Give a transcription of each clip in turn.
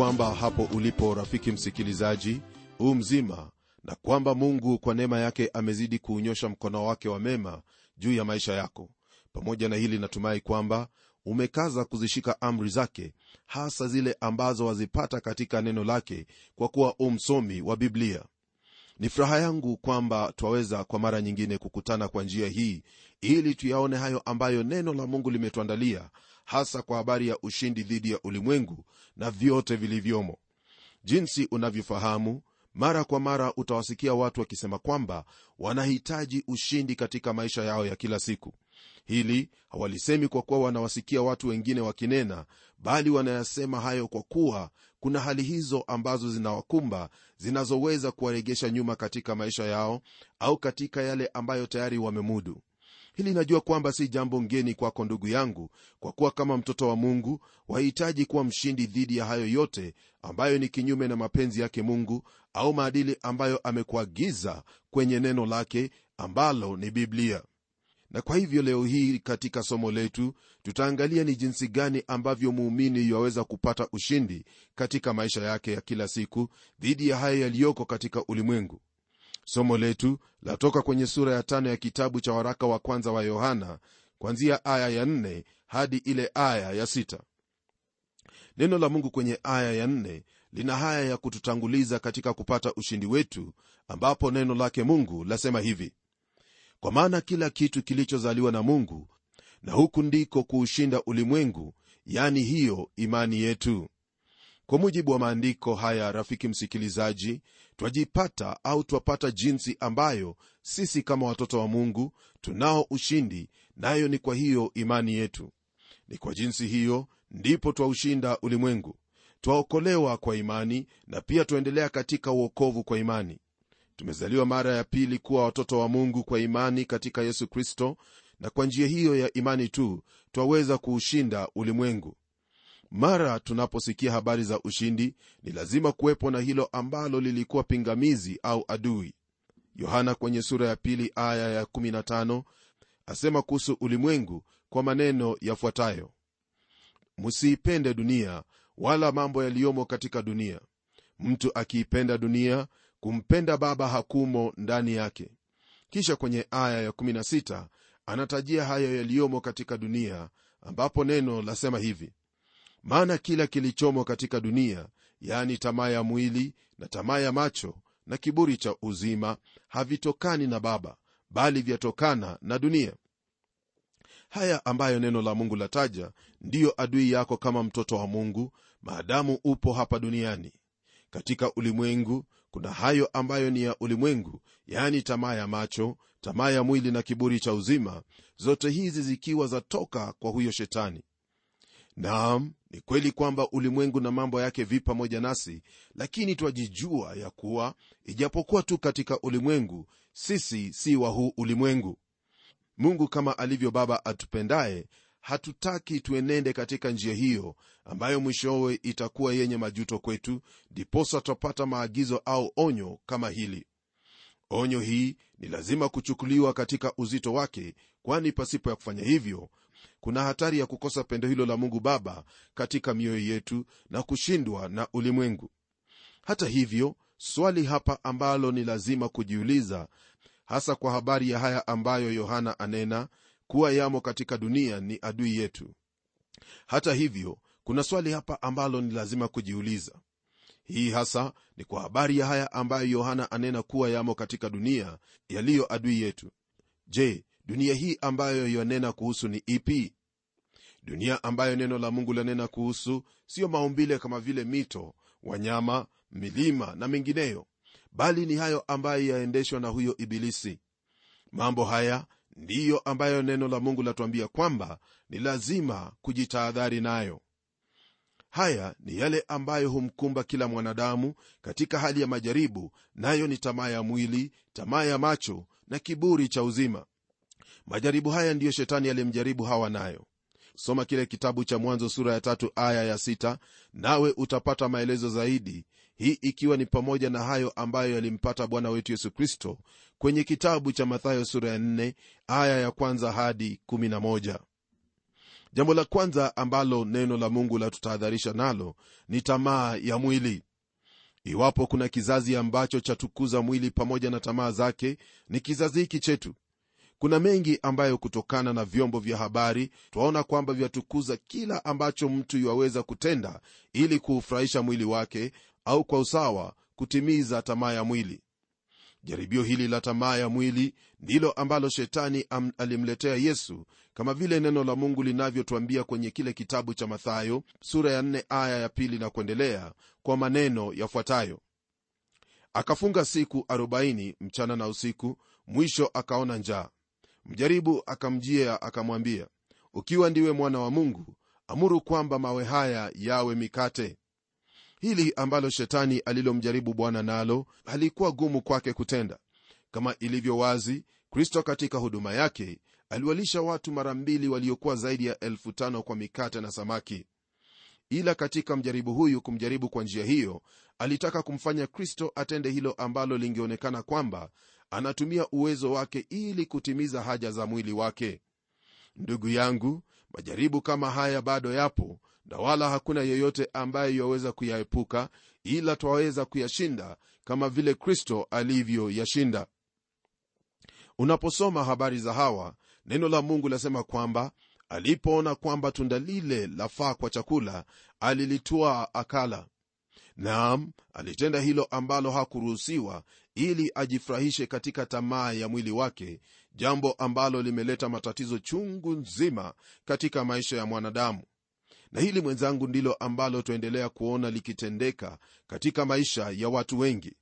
kwamba hapo ulipo rafiki msikilizaji huu mzima na kwamba mungu kwa neema yake amezidi kuunyosha mkono wake wa mema juu ya maisha yako. Pamoja na hili natumai kwamba umekaza kuzishika amri zake hasa zile ambazo wazipata katika neno lake kwa kuwa umsomi wa biblia. Ni furaha yangu kwamba twaweza kwa mara nyingine kukutana kwa njia hii ili tuyaone hayo ambayo neno la mungu limetuandalia hasa kwa habari ya ushindi dhidi ya ulimwengu na vyote vilivyomo. Jinsi unavyofahamu mara kwa mara utawasikia watu wakisema kwamba wanahitaji ushindi katika maisha yao ya kila siku. Hili hawalisemi kwa kuwa wanawasikia watu wengine wakinena bali wanayasema hayo kwa kuwa kuna hali hizo ambazo zinawakumba zinazoweza kuwaregesha nyuma katika maisha yao au katika yale ambayo tayari wamemudu hili najua kwamba si jambo ngeni kwako ndugu yangu kwa kuwa kama mtoto wa mungu wahitaji kuwa mshindi dhidi ya hayo yote ambayo ni kinyume na mapenzi yake mungu au maadili ambayo amekuagiza kwenye neno lake ambalo ni biblia. Na kwa hivyo leo hii katika somo letu tutaangalia ni jinsi gani ambavyo muumini yaweza kupata ushindi katika maisha yake ya kila siku dhidi ya haya yaliyoko katika ulimwengu somo letu latoka kwenye sura ya tano ya kitabu cha waraka wa kwanza wa yohana kwanzia aya ya nne hadi ile aya ya sita. Neno la mungu kwenye aya ya nne lina haya ya kututanguliza katika kupata ushindi wetu ambapo neno lake mungu lasema hivi. Kwa maana kila kitu kilichozaliwa na mungu na huku ndiko kuushinda ulimwengu yani hiyo imani yetu kwa mujibu wa maandiko haya rafiki msikilizaji twajipata au twapata jinsi ambayo sisi kama watoto wa mungu tunao ushindi nayo ni kwa hiyo imani yetu. Ni kwa jinsi hiyo ndipo twaushinda ulimwengu. Twaokolewa kwa imani na pia twaendelea katika uokovu kwa imani. Tumezaliwa mara ya pili kuwa watoto wa mungu kwa imani katika yesu kristo na kwa njia hiyo ya imani tu twaweza kuushinda ulimwengu mara tunaposikia habari za ushindi ni lazima kuwepo na hilo ambalo lilikuwa pingamizi au adui. Yohana kwenye sura ya pili aya ya 15 asema kuhusu ulimwengu kwa maneno yafuatayo. Msiipende dunia wala mambo yaliyomo katika dunia. Mtu akiipenda dunia kumpenda baba hakumo ndani yake. Kisha kwenye aya ya 16 anatajia hayo yaliyomo katika dunia ambapo neno lasema hivi maana kila kilichomo katika dunia yani tamaa ya mwili na tamaa ya macho na kiburi cha uzima havitokani na baba bali vyatokana na dunia. Haya ambayo neno la mungu lataja ndiyo adui yako kama mtoto wa mungu maadamu upo hapa duniani. Katika ulimwengu kuna hayo ambayo ni ya ulimwengu yaani tamaa ya macho tamaa ya mwili na kiburi cha uzima zote hizi zikiwa zatoka kwa huyo shetani naam ni kweli kwamba ulimwengu na mambo yake vi pamoja nasi lakini twajijua ya kuwa ijapokuwa tu katika ulimwengu sisi si wa huu ulimwengu. Mungu kama alivyo baba atupendaye hatutaki tuenende katika njia hiyo ambayo mwishowe itakuwa yenye majuto kwetu ndiposa twapata maagizo au onyo kama hili. Onyo hii ni lazima kuchukuliwa katika uzito wake kwani pasipo ya kufanya hivyo kuna hatari ya kukosa pendo hilo la mungu baba katika mioyo yetu na kushindwa na ulimwengu. Hata hivyo swali hapa ambalo ni lazima kujiuliza hasa kwa habari ya haya ambayo yohana anena kuwa yamo katika dunia ni adui yetu. Hata hivyo kuna swali hapa ambalo ni lazima kujiuliza. Hii hasa ni kwa habari ya haya ambayo yohana anena kuwa yamo katika dunia yaliyo adui yetu. Je dunia hii ambayo yanena kuhusu ni ipi? Dunia ambayo neno la mungu lanena kuhusu siyo maumbile kama vile mito wanyama milima na mengineyo bali ni hayo ambayo yaendeshwa na huyo ibilisi. Mambo haya ndiyo ambayo neno la mungu latuambia kwamba ni lazima kujitahadhari nayo. Haya ni yale ambayo humkumba kila mwanadamu katika hali ya majaribu nayo ni tamaa ya mwili tamaa ya macho na kiburi cha uzima majaribu haya ndiyo shetani aliyemjaribu hawa nayo. Soma kile kitabu cha mwanzo sura ya tatu aya ya sita nawe utapata maelezo zaidi hii ikiwa ni pamoja na hayo ambayo yalimpata bwana wetu yesu kristo kwenye kitabu cha mathayo sura ya nne aya ya kwanza hadi 11 jambo la kwanza ambalo neno la mungu latutahadharisha nalo ni tamaa ya mwili. Iwapo kuna kizazi ambacho chatukuza mwili pamoja na tamaa zake ni kizazi hiki chetu kuna mengi ambayo kutokana na vyombo vya habari twaona kwamba vyatukuza kila ambacho mtu iwaweza kutenda ili kuufurahisha mwili wake au kwa usawa kutimiza tamaa ya mwili. Jaribio hili la tamaa ya mwili ndilo ambalo shetani am, alimletea yesu kama vile neno la mungu linavyotwambia kwenye kile kitabu cha mathayo sura ya 4 aya ya pili na kuendelea kwa maneno yafuatayo. Akafunga siku 40 mchana na usiku mwisho akaona njaa mjaribu akamjia akamwambia ukiwa ndiwe mwana wa mungu amuru kwamba mawe haya yawe mikate. Hili ambalo shetani alilomjaribu bwana nalo halikuwa gumu kwake kutenda. Kama ilivyo wazi kristo katika huduma yake aliwalisha watu mara mbili waliokuwa zaidi ya elfu tano kwa mikate na samaki. Ila katika mjaribu huyu kumjaribu kwa njia hiyo alitaka kumfanya kristo atende hilo ambalo lingeonekana kwamba anatumia uwezo wake ili kutimiza haja za mwili wake. Ndugu yangu majaribu kama haya bado yapo na wala hakuna yeyote ambaye yaweza kuyaepuka ila twaweza kuyashinda kama vile kristo alivyoyashinda unaposoma habari za hawa neno la mungu lasema kwamba alipoona kwamba tunda lile lafaa kwa chakula alilitwaa akala. Naam alitenda hilo ambalo hakuruhusiwa ili ajifurahishe katika tamaa ya mwili wake jambo ambalo limeleta matatizo chungu nzima katika maisha ya mwanadamu. Na hili mwenzangu ndilo ambalo twaendelea kuona likitendeka katika maisha ya watu wengi.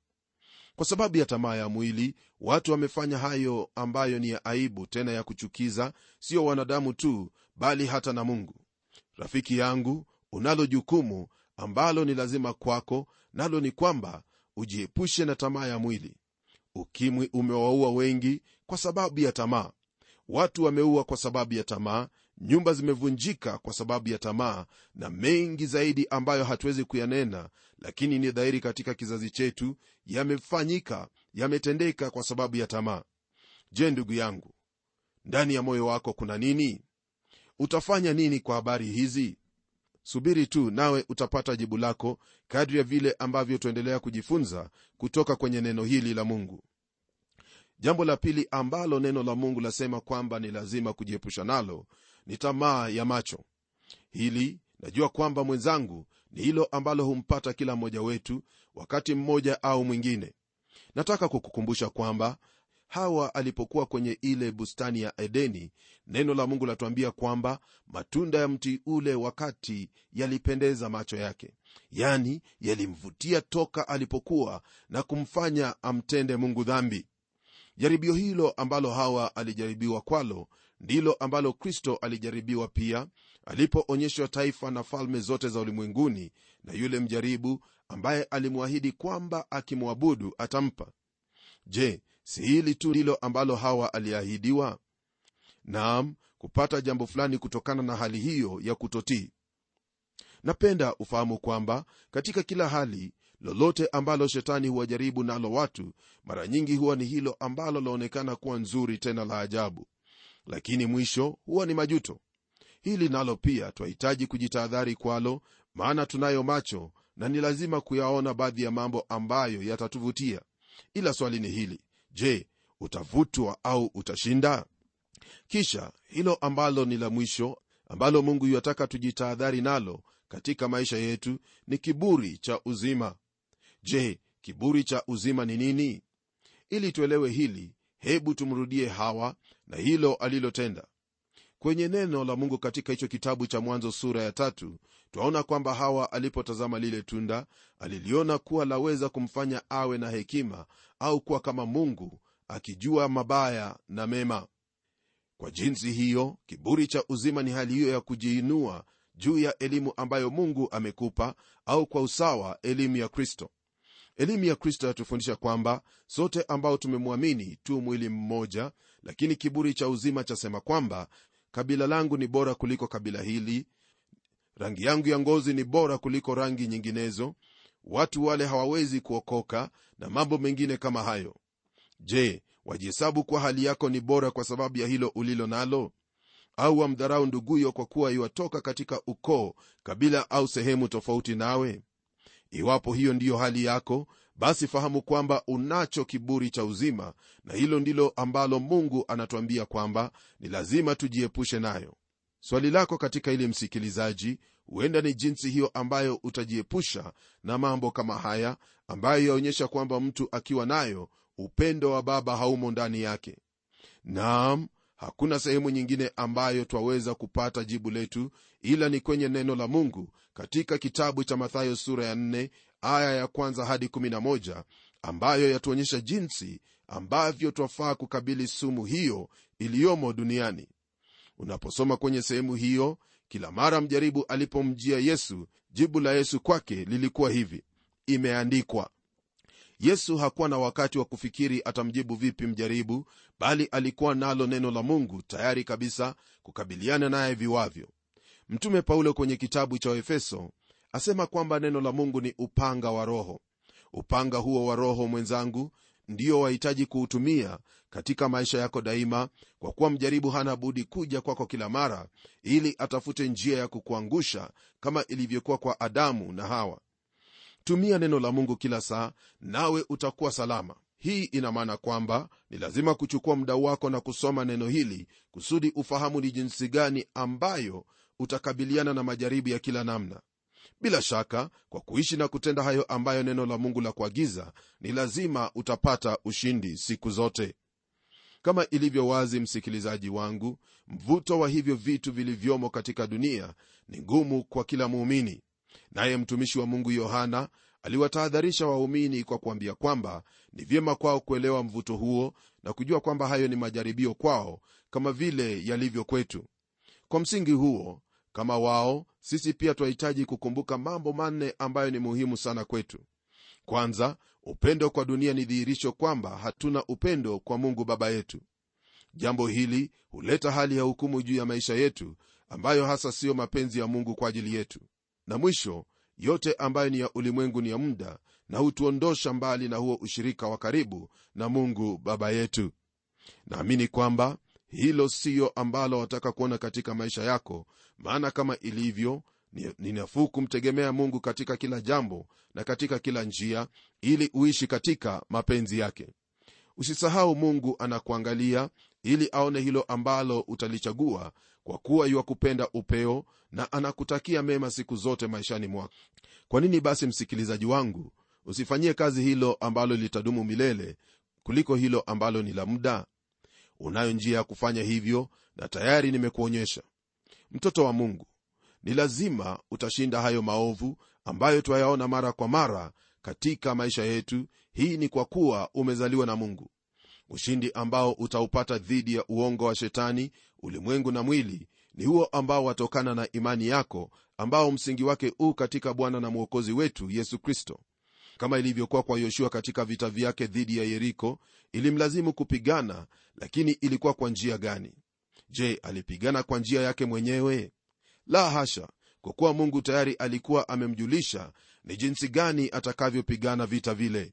Kwa sababu ya tamaa ya mwili watu wamefanya hayo ambayo ni ya aibu tena ya kuchukiza sio wanadamu tu bali hata na mungu. Rafiki yangu unalo jukumu ambalo ni lazima kwako nalo ni kwamba ujiepushe na tamaa ya mwili. Ukimwi umewaua wengi kwa sababu ya tamaa. Watu wameua kwa sababu ya tamaa nyumba zimevunjika kwa sababu ya tamaa na mengi zaidi ambayo hatuwezi kuyanena lakini ni dhahiri katika kizazi chetu yamefanyika yametendeka kwa sababu ya tamaa. Je ndugu yangu ndani ya moyo wako kuna nini? Utafanya nini kwa habari hizi subiri tu nawe utapata jibu lako kadri ya vile ambavyo tuendelea kujifunza kutoka kwenye neno hili la mungu. Jambo la pili ambalo neno la mungu lasema kwamba ni lazima kujiepusha nalo ni tamaa ya macho. Hili najua kwamba mwenzangu ni hilo ambalo humpata kila mmoja wetu wakati mmoja au mwingine. Nataka kukukumbusha kwamba hawa alipokuwa kwenye ile bustani ya edeni neno la mungu latuambia kwamba matunda ya mti ule wakati yalipendeza macho yake. Yani yalimvutia toka alipokuwa na kumfanya amtende mungu dhambi. Jaribio hilo ambalo hawa alijaribiwa kwalo ndilo ambalo kristo alijaribiwa pia alipoonyeshwa taifa na falme zote za ulimwenguni na yule mjaribu ambaye alimwahidi kwamba akimwabudu atampa. Je si hili tu ndilo ambalo hawa aliahidiwa? Naam kupata jambo fulani kutokana na hali hiyo ya kutotii. Napenda ufahamu kwamba katika kila hali lolote ambalo shetani huwajaribu nalo watu mara nyingi huwa ni hilo ambalo laonekana kuwa nzuri tena la ajabu. Lakini mwisho huwa ni majuto. Hili nalo pia twahitaji kujitahadhari kwalo maana tunayo macho na ni lazima kuyaona baadhi ya mambo ambayo yatatuvutia. Ila swali ni hili je utavutwa au utashinda? Kisha hilo ambalo ni la mwisho ambalo mungu yuataka tujitahadhari nalo katika maisha yetu ni kiburi cha uzima. Je kiburi cha uzima ni nini? Ili tuelewe hili hebu tumrudie hawa na hilo alilotenda kwenye neno la mungu katika hicho kitabu cha mwanzo sura ya tatu twaona kwamba hawa alipotazama lile tunda aliliona kuwa laweza kumfanya awe na hekima au kuwa kama mungu akijua mabaya na mema. Kwa jinsi hiyo kiburi cha uzima ni hali hiyo ya kujiinua juu ya elimu ambayo mungu amekupa au kwa usawa elimu ya kristo. Elimu ya kristo yatufundisha kwamba sote ambao tumemwamini tu mwili mmoja lakini kiburi cha uzima chasema kwamba kabila langu ni bora kuliko kabila hili. Rangi yangu ya ngozi ni bora kuliko rangi nyinginezo. Watu wale hawawezi kuokoka na mambo mengine kama hayo. Je wajihesabu kuwa hali yako ni bora kwa sababu ya hilo ulilo nalo? Au wamdharau nduguyo kwa kuwa iwatoka katika ukoo kabila au sehemu tofauti nawe? Iwapo hiyo ndiyo hali yako basi fahamu kwamba unacho kiburi cha uzima na hilo ndilo ambalo mungu anatuambia kwamba ni lazima tujiepushe nayo. Swali lako katika ili msikilizaji huenda ni jinsi hiyo ambayo utajiepusha na mambo kama haya ambayo yaonyesha kwamba mtu akiwa nayo upendo wa baba haumo ndani yake. Naam hakuna sehemu nyingine ambayo twaweza kupata jibu letu ila ni kwenye neno la mungu katika kitabu cha mathayo sura ya 4 aya ya kwanza hadi 11 ambayo yatuonyesha jinsi ambavyo twafaa kukabili sumu hiyo iliyomo duniani. Unaposoma kwenye sehemu hiyo kila mara mjaribu alipomjia yesu jibu la yesu kwake lilikuwa hivi. Imeandikwa yesu hakuwa na wakati wa kufikiri atamjibu vipi mjaribu bali alikuwa nalo neno la mungu tayari kabisa kukabiliana naye viwavyo. Mtume paulo kwenye kitabu cha efeso asema kwamba neno la mungu ni upanga wa roho. Upanga huo wa roho mwenzangu ndio wahitaji kuutumia katika maisha yako daima kwa kuwa mjaribu hana budi kuja kwako kila mara ili atafute njia ya kukuangusha kama ilivyokuwa kwa adamu na hawa. Tumia neno la mungu kila saa nawe utakuwa salama. Hii ina maana kwamba ni lazima kuchukua muda wako na kusoma neno hili kusudi ufahamu ni jinsi gani ambayo utakabiliana na majaribu ya kila namna bila shaka kwa kuishi na kutenda hayo ambayo neno la mungu la kuagiza ni lazima utapata ushindi siku zote. Kama ilivyo wazi msikilizaji wangu mvuto wa hivyo vitu vilivyomo katika dunia ni ngumu kwa kila muumini. Naye mtumishi wa mungu yohana aliwatahadharisha waumini kwa kuambia kwamba ni vyema kwao kuelewa mvuto huo na kujua kwamba hayo ni majaribio kwao kama vile yalivyo kwetu. Kwa msingi huo kama wao sisi pia twahitaji kukumbuka mambo manne ambayo ni muhimu sana kwetu. Kwanza upendo kwa dunia ni dhihirisho kwamba hatuna upendo kwa mungu baba yetu. Jambo hili huleta hali ya hukumu juu ya maisha yetu ambayo hasa siyo mapenzi ya mungu kwa ajili yetu. Na mwisho yote ambayo ni ya ulimwengu ni ya muda na hutuondosha mbali na huo ushirika wa karibu na mungu baba yetu. Naamini kwamba hilo siyo ambalo wataka kuona katika maisha yako maana kama ilivyo ni, nafuu kumtegemea mungu katika kila jambo na katika kila njia ili uishi katika mapenzi yake. Usisahau mungu anakuangalia ili aone hilo ambalo utalichagua kwa kuwa yuwakupenda upeo na anakutakia mema siku zote maishani mwako kwa nini basi msikilizaji wangu usifanyie kazi hilo ambalo litadumu milele kuliko hilo ambalo ni la muda unayo njia ya kufanya hivyo na tayari nimekuonyesha. Mtoto wa mungu ni lazima utashinda hayo maovu ambayo twayaona mara kwa mara katika maisha yetu. Hii ni kwa kuwa umezaliwa na mungu. Ushindi ambao utaupata dhidi ya uongo wa shetani ulimwengu na mwili ni huo ambao watokana na imani yako ambao msingi wake u katika bwana na mwokozi wetu yesu kristo kama ilivyokuwa kwa yoshua katika vita vyake dhidi ya yeriko ilimlazimu kupigana lakini ilikuwa kwa njia gani? Je alipigana kwa njia yake mwenyewe? La hasha! Kwa kuwa mungu tayari alikuwa amemjulisha ni jinsi gani atakavyopigana vita vile.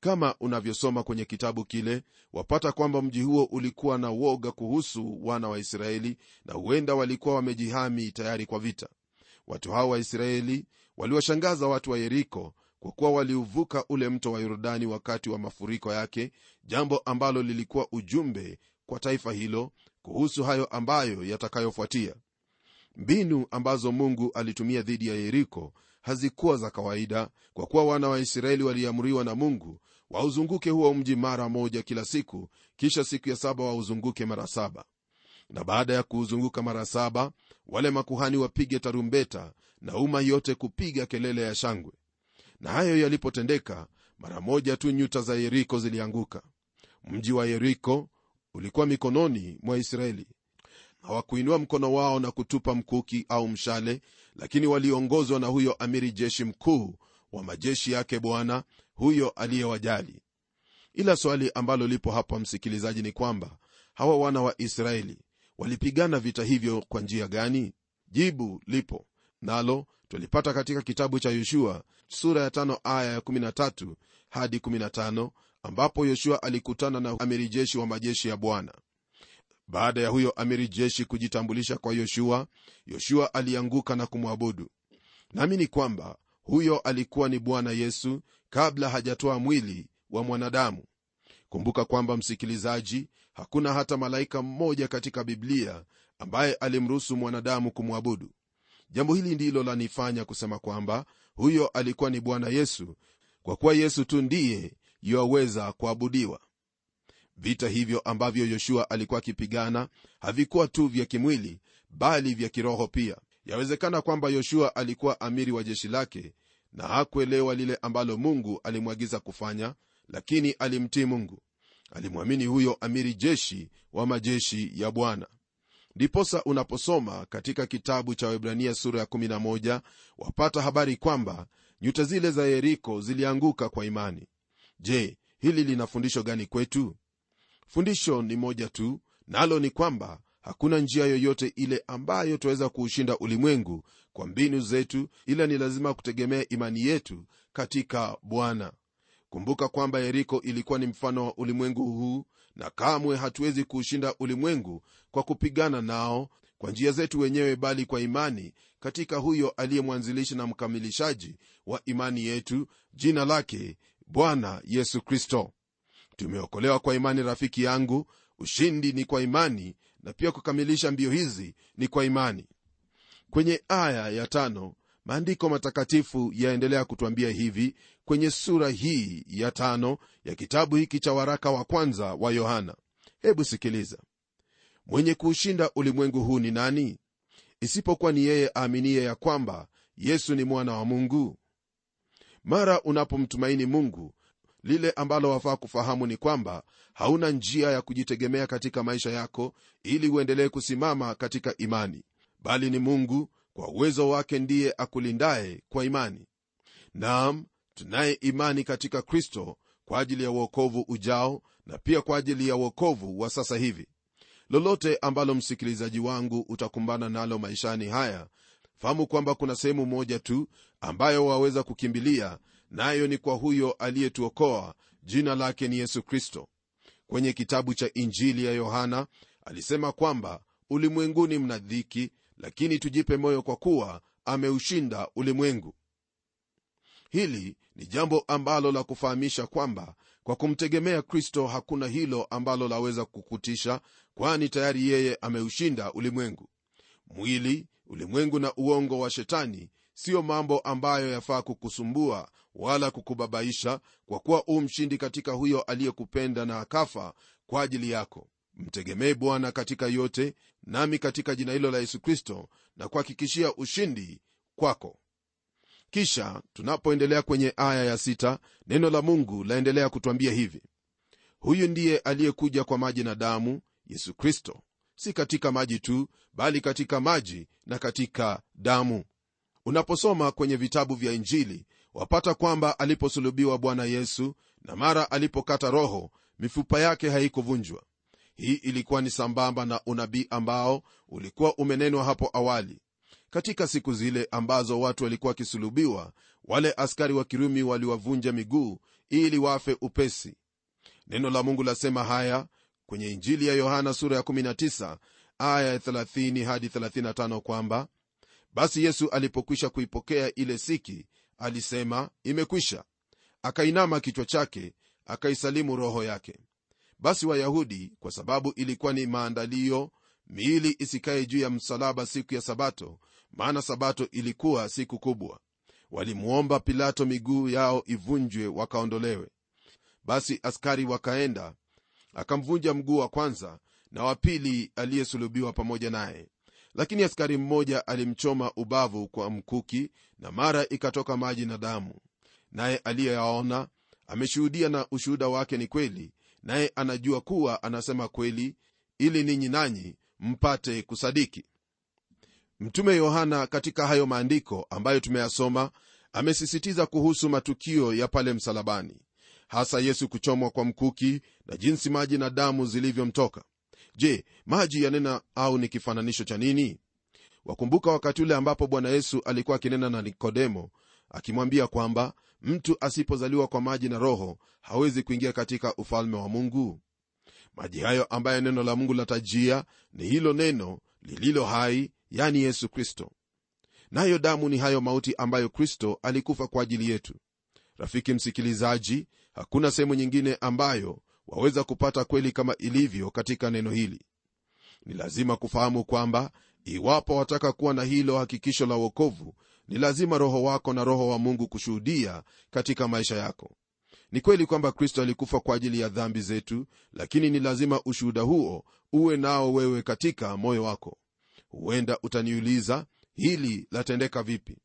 Kama unavyosoma kwenye kitabu kile wapata kwamba mji huo ulikuwa na woga kuhusu wana wa israeli na huenda walikuwa wamejihami tayari kwa vita. Watu hao waisraeli waliwashangaza watu wa yeriko kwa kuwa waliuvuka ule mto wa yordani wakati wa mafuriko yake jambo ambalo lilikuwa ujumbe kwa taifa hilo kuhusu hayo ambayo yatakayofuatia. Mbinu ambazo mungu alitumia dhidi ya yeriko hazikuwa za kawaida kwa kuwa wana wa israeli waliamriwa na mungu wauzunguke huo mji mara moja kila siku kisha siku ya saba wauzunguke mara saba. Na baada ya kuuzunguka mara saba wale makuhani wapige tarumbeta na umma yote kupiga kelele ya shangwe na hayo yalipotendeka mara moja tu nyuta za yeriko zilianguka. Mji wa yeriko ulikuwa mikononi mwa israeli. Hawakuinua mkono wao na kutupa mkuki au mshale lakini waliongozwa na huyo amiri jeshi mkuu wa majeshi yake bwana huyo aliyewajali. Ila swali ambalo lipo hapa msikilizaji ni kwamba hawa wana wa israeli walipigana vita hivyo kwa njia gani? Jibu lipo nalo twalipata katika kitabu cha yoshua sura ya tano aya ya 13 hadi 15 ambapo yoshua alikutana na amiri jeshi wa majeshi ya bwana. Baada ya huyo amiri jeshi kujitambulisha kwa yoshua yoshua alianguka na kumwabudu. Naamini kwamba huyo alikuwa ni bwana yesu kabla hajatoa mwili wa mwanadamu. Kumbuka kwamba msikilizaji hakuna hata malaika mmoja katika biblia ambaye alimruhusu mwanadamu kumwabudu jambo hili ndilo lanifanya kusema kwamba huyo alikuwa ni bwana yesu kwa kuwa yesu tu ndiye yuwaweza kuabudiwa. Vita hivyo ambavyo yoshua alikuwa akipigana havikuwa tu vya kimwili bali vya kiroho pia. Yawezekana kwamba yoshua alikuwa amiri wa jeshi lake na hakuelewa lile ambalo mungu alimwagiza kufanya lakini alimtii mungu. Alimwamini huyo amiri jeshi wa majeshi ya bwana ndiposa unaposoma katika kitabu cha webrania sura ya 11 wapata habari kwamba nyuta zile za yeriko zilianguka kwa imani. Je hili lina fundisho gani kwetu? Fundisho ni moja tu nalo ni kwamba hakuna njia yoyote ile ambayo twaweza kuushinda ulimwengu kwa mbinu zetu ila ni lazima kutegemea imani yetu katika bwana. Kumbuka kwamba yeriko ilikuwa ni mfano wa ulimwengu huu na kamwe hatuwezi kuushinda ulimwengu kwa kupigana nao kwa njia zetu wenyewe bali kwa imani katika huyo aliye mwanzilishi na mkamilishaji wa imani yetu jina lake bwana yesu kristo. Tumeokolewa kwa imani rafiki yangu. Ushindi ni kwa imani na pia kukamilisha mbio hizi ni kwa imani. Kwenye aya ya tano maandiko matakatifu yaendelea kutwambia hivi kwenye sura hii ya tano ya kitabu hiki cha waraka wa kwanza wa yohana. Hebu sikiliza. Mwenye kuushinda ulimwengu huu ni nani? Isipokuwa ni yeye aaminiye ya kwamba yesu ni mwana wa mungu. Mara unapomtumaini mungu lile ambalo wafaa kufahamu ni kwamba hauna njia ya kujitegemea katika maisha yako ili uendelee kusimama katika imani bali ni mungu kwa uwezo wake ndiye akulindaye kwa imani. Naam tunaye imani katika kristo kwa ajili ya uokovu ujao na pia kwa ajili ya uokovu wa sasa hivi. Lolote ambalo msikilizaji wangu utakumbana nalo maishani haya fahamu kwamba kuna sehemu moja tu ambayo waweza kukimbilia nayo ni kwa huyo aliyetuokoa. Jina lake ni yesu kristo. Kwenye kitabu cha injili ya yohana alisema kwamba ulimwenguni mna dhiki lakini tujipe moyo kwa kuwa ameushinda ulimwengu hili ni jambo ambalo la kufahamisha kwamba kwa kumtegemea kristo hakuna hilo ambalo laweza kukutisha kwani tayari yeye ameushinda ulimwengu. Mwili ulimwengu na uongo wa shetani siyo mambo ambayo yafaa kukusumbua wala kukubabaisha kwa kuwa u mshindi katika huyo aliyekupenda na akafa kwa ajili yako. Mtegemee bwana katika yote nami katika jina hilo la yesu kristo na kuhakikishia ushindi kwako kisha tunapoendelea kwenye aya ya sita, neno la mungu laendelea kutwambia hivi. Huyu ndiye aliyekuja kwa maji na damu yesu kristo. Si katika maji tu bali katika maji na katika damu. Unaposoma kwenye vitabu vya injili wapata kwamba aliposulubiwa bwana yesu na mara alipokata roho mifupa yake haikuvunjwa. Hii ilikuwa ni sambamba na unabii ambao ulikuwa umenenwa hapo awali katika siku zile ambazo watu walikuwa wakisulubiwa wale askari wa kirumi waliwavunja miguu ili wafe upesi. Neno la mungu lasema haya kwenye injili ya yohana sura ya 19 aya ya 30 hadi 35 kwamba basi yesu alipokwisha kuipokea ile siki alisema imekwisha. Akainama kichwa chake akaisalimu roho yake. Basi wayahudi kwa sababu ilikuwa ni maandalio miili isikaye juu ya msalaba siku ya sabato maana sabato ilikuwa siku kubwa. Walimwomba pilato miguu yao ivunjwe wakaondolewe. Basi askari wakaenda akamvunja mguu wa kwanza na wa pili aliyesulubiwa pamoja naye. Lakini askari mmoja alimchoma ubavu kwa mkuki na mara ikatoka maji na damu. Naye aliyeyaona ameshuhudia na ushuhuda wake ni kweli naye anajua kuwa anasema kweli ili ninyi nanyi mpate kusadiki mtume yohana katika hayo maandiko ambayo tumeyasoma amesisitiza kuhusu matukio ya pale msalabani hasa yesu kuchomwa kwa mkuki na jinsi maji na damu zilivyomtoka. Je maji yanena au ni kifananisho cha nini? Wakumbuka wakati ule ambapo bwana yesu alikuwa akinena na nikodemo akimwambia kwamba mtu asipozaliwa kwa maji na roho hawezi kuingia katika ufalme wa mungu maji hayo ambayo neno la mungu latajia ni hilo neno lililo hai yani yesu kristo. Nayo damu ni hayo mauti ambayo kristo alikufa kwa ajili yetu. Rafiki msikilizaji hakuna sehemu nyingine ambayo waweza kupata kweli kama ilivyo katika neno hili. Ni lazima kufahamu kwamba iwapo wataka kuwa na hilo hakikisho la uokovu ni lazima roho wako na roho wa mungu kushuhudia katika maisha yako ni kweli kwamba kristo alikufa kwa ajili ya dhambi zetu lakini ni lazima ushuhuda huo uwe nao wewe katika moyo wako. Huenda utaniuliza hili latendeka vipi?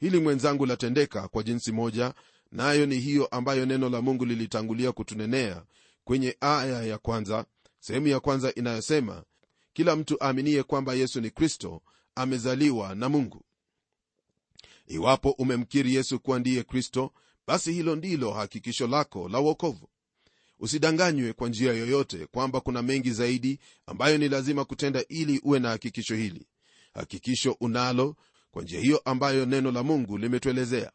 Hili mwenzangu latendeka kwa jinsi moja nayo ni hiyo ambayo neno la mungu lilitangulia kutunenea kwenye aya ya kwanza sehemu ya kwanza inayosema kila mtu aaminiye kwamba yesu ni kristo amezaliwa na mungu. Iwapo umemkiri yesu kuwa ndiye kristo basi hilo ndilo hakikisho lako la uokovu usidanganywe kwa njia yoyote kwamba kuna mengi zaidi ambayo ni lazima kutenda ili uwe na hakikisho hili. Hakikisho unalo kwa njia hiyo ambayo neno la mungu limetuelezea.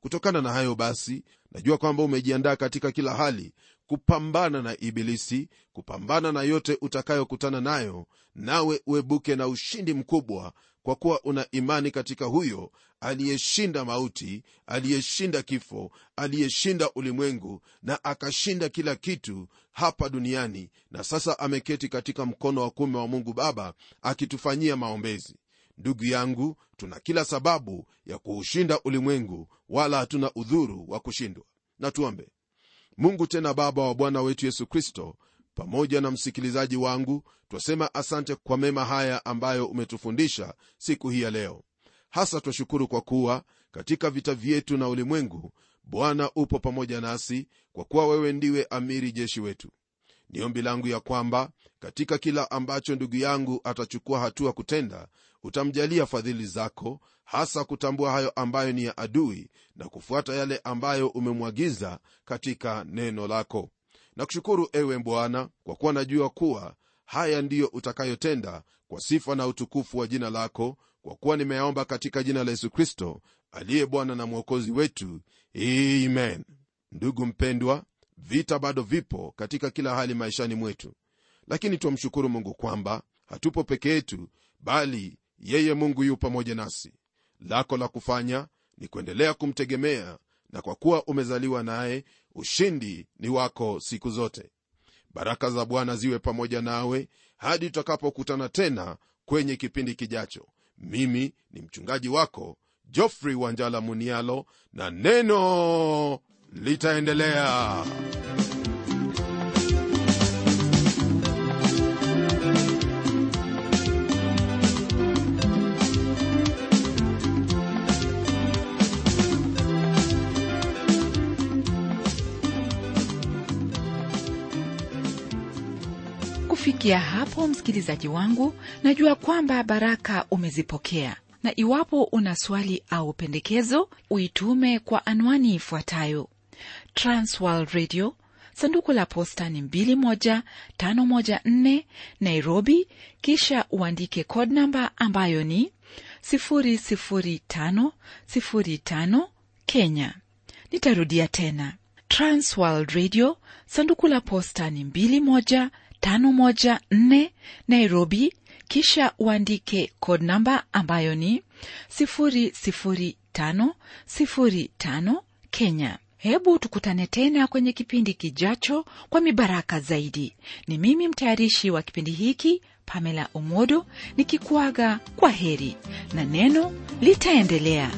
Kutokana na hayo basi najua kwamba umejiandaa katika kila hali kupambana na ibilisi kupambana na yote utakayokutana nayo nawe uebuke na ushindi mkubwa kwa kuwa una imani katika huyo aliyeshinda mauti aliyeshinda kifo aliyeshinda ulimwengu na akashinda kila kitu hapa duniani na sasa ameketi katika mkono wa kume wa mungu baba akitufanyia maombezi. Ndugu yangu tuna kila sababu ya kuushinda ulimwengu wala hatuna udhuru wa kushindwa. Na tuombe mungu tena baba wa bwana wetu yesu kristo pamoja na msikilizaji wangu twasema asante kwa mema haya ambayo umetufundisha siku hii ya leo. Hasa twashukuru kwa kuwa katika vita vyetu na ulimwengu bwana upo pamoja nasi kwa kuwa wewe ndiwe amiri jeshi wetu ni ombi langu ya kwamba katika kila ambacho ndugu yangu atachukua hatua kutenda utamjalia fadhili zako hasa kutambua hayo ambayo ni ya adui na kufuata yale ambayo umemwagiza katika neno lako. Nakushukuru ewe bwana kwa kuwa najua kuwa haya ndiyo utakayotenda kwa sifa na utukufu wa jina lako kwa kuwa nimeyaomba katika jina la yesu kristo aliye bwana na mwokozi wetu. Amen. Ndugu mpendwa vita bado vipo katika kila hali maishani mwetu. Lakini twamshukuru mungu kwamba hatupo peke yetu bali yeye mungu yu pamoja nasi. Lako la kufanya ni kuendelea kumtegemea na kwa kuwa umezaliwa naye ushindi ni wako siku zote. Baraka za bwana ziwe pamoja nawe hadi tutakapokutana tena kwenye kipindi kijacho. Mimi ni mchungaji wako jofrey wanjala munialo na neno litaendelea. Kufikia hapo msikilizaji wangu najua kwamba baraka umezipokea. Na iwapo una swali au pendekezo uitume kwa anwani ifuatayo transworld radio sanduku la posta ni 21514 nairobi kisha uandike code namba ambayo ni 00505 kenya nitarudia tena transworld radio sanduku la posta ni 21 514 Nairobi, kisha uandike code namba ambayo ni 00505 Kenya. Hebu tukutane tena kwenye kipindi kijacho kwa mibaraka zaidi. Ni mimi mtayarishi wa kipindi hiki Pamela Omodo nikikuaga kwa heri na neno litaendelea.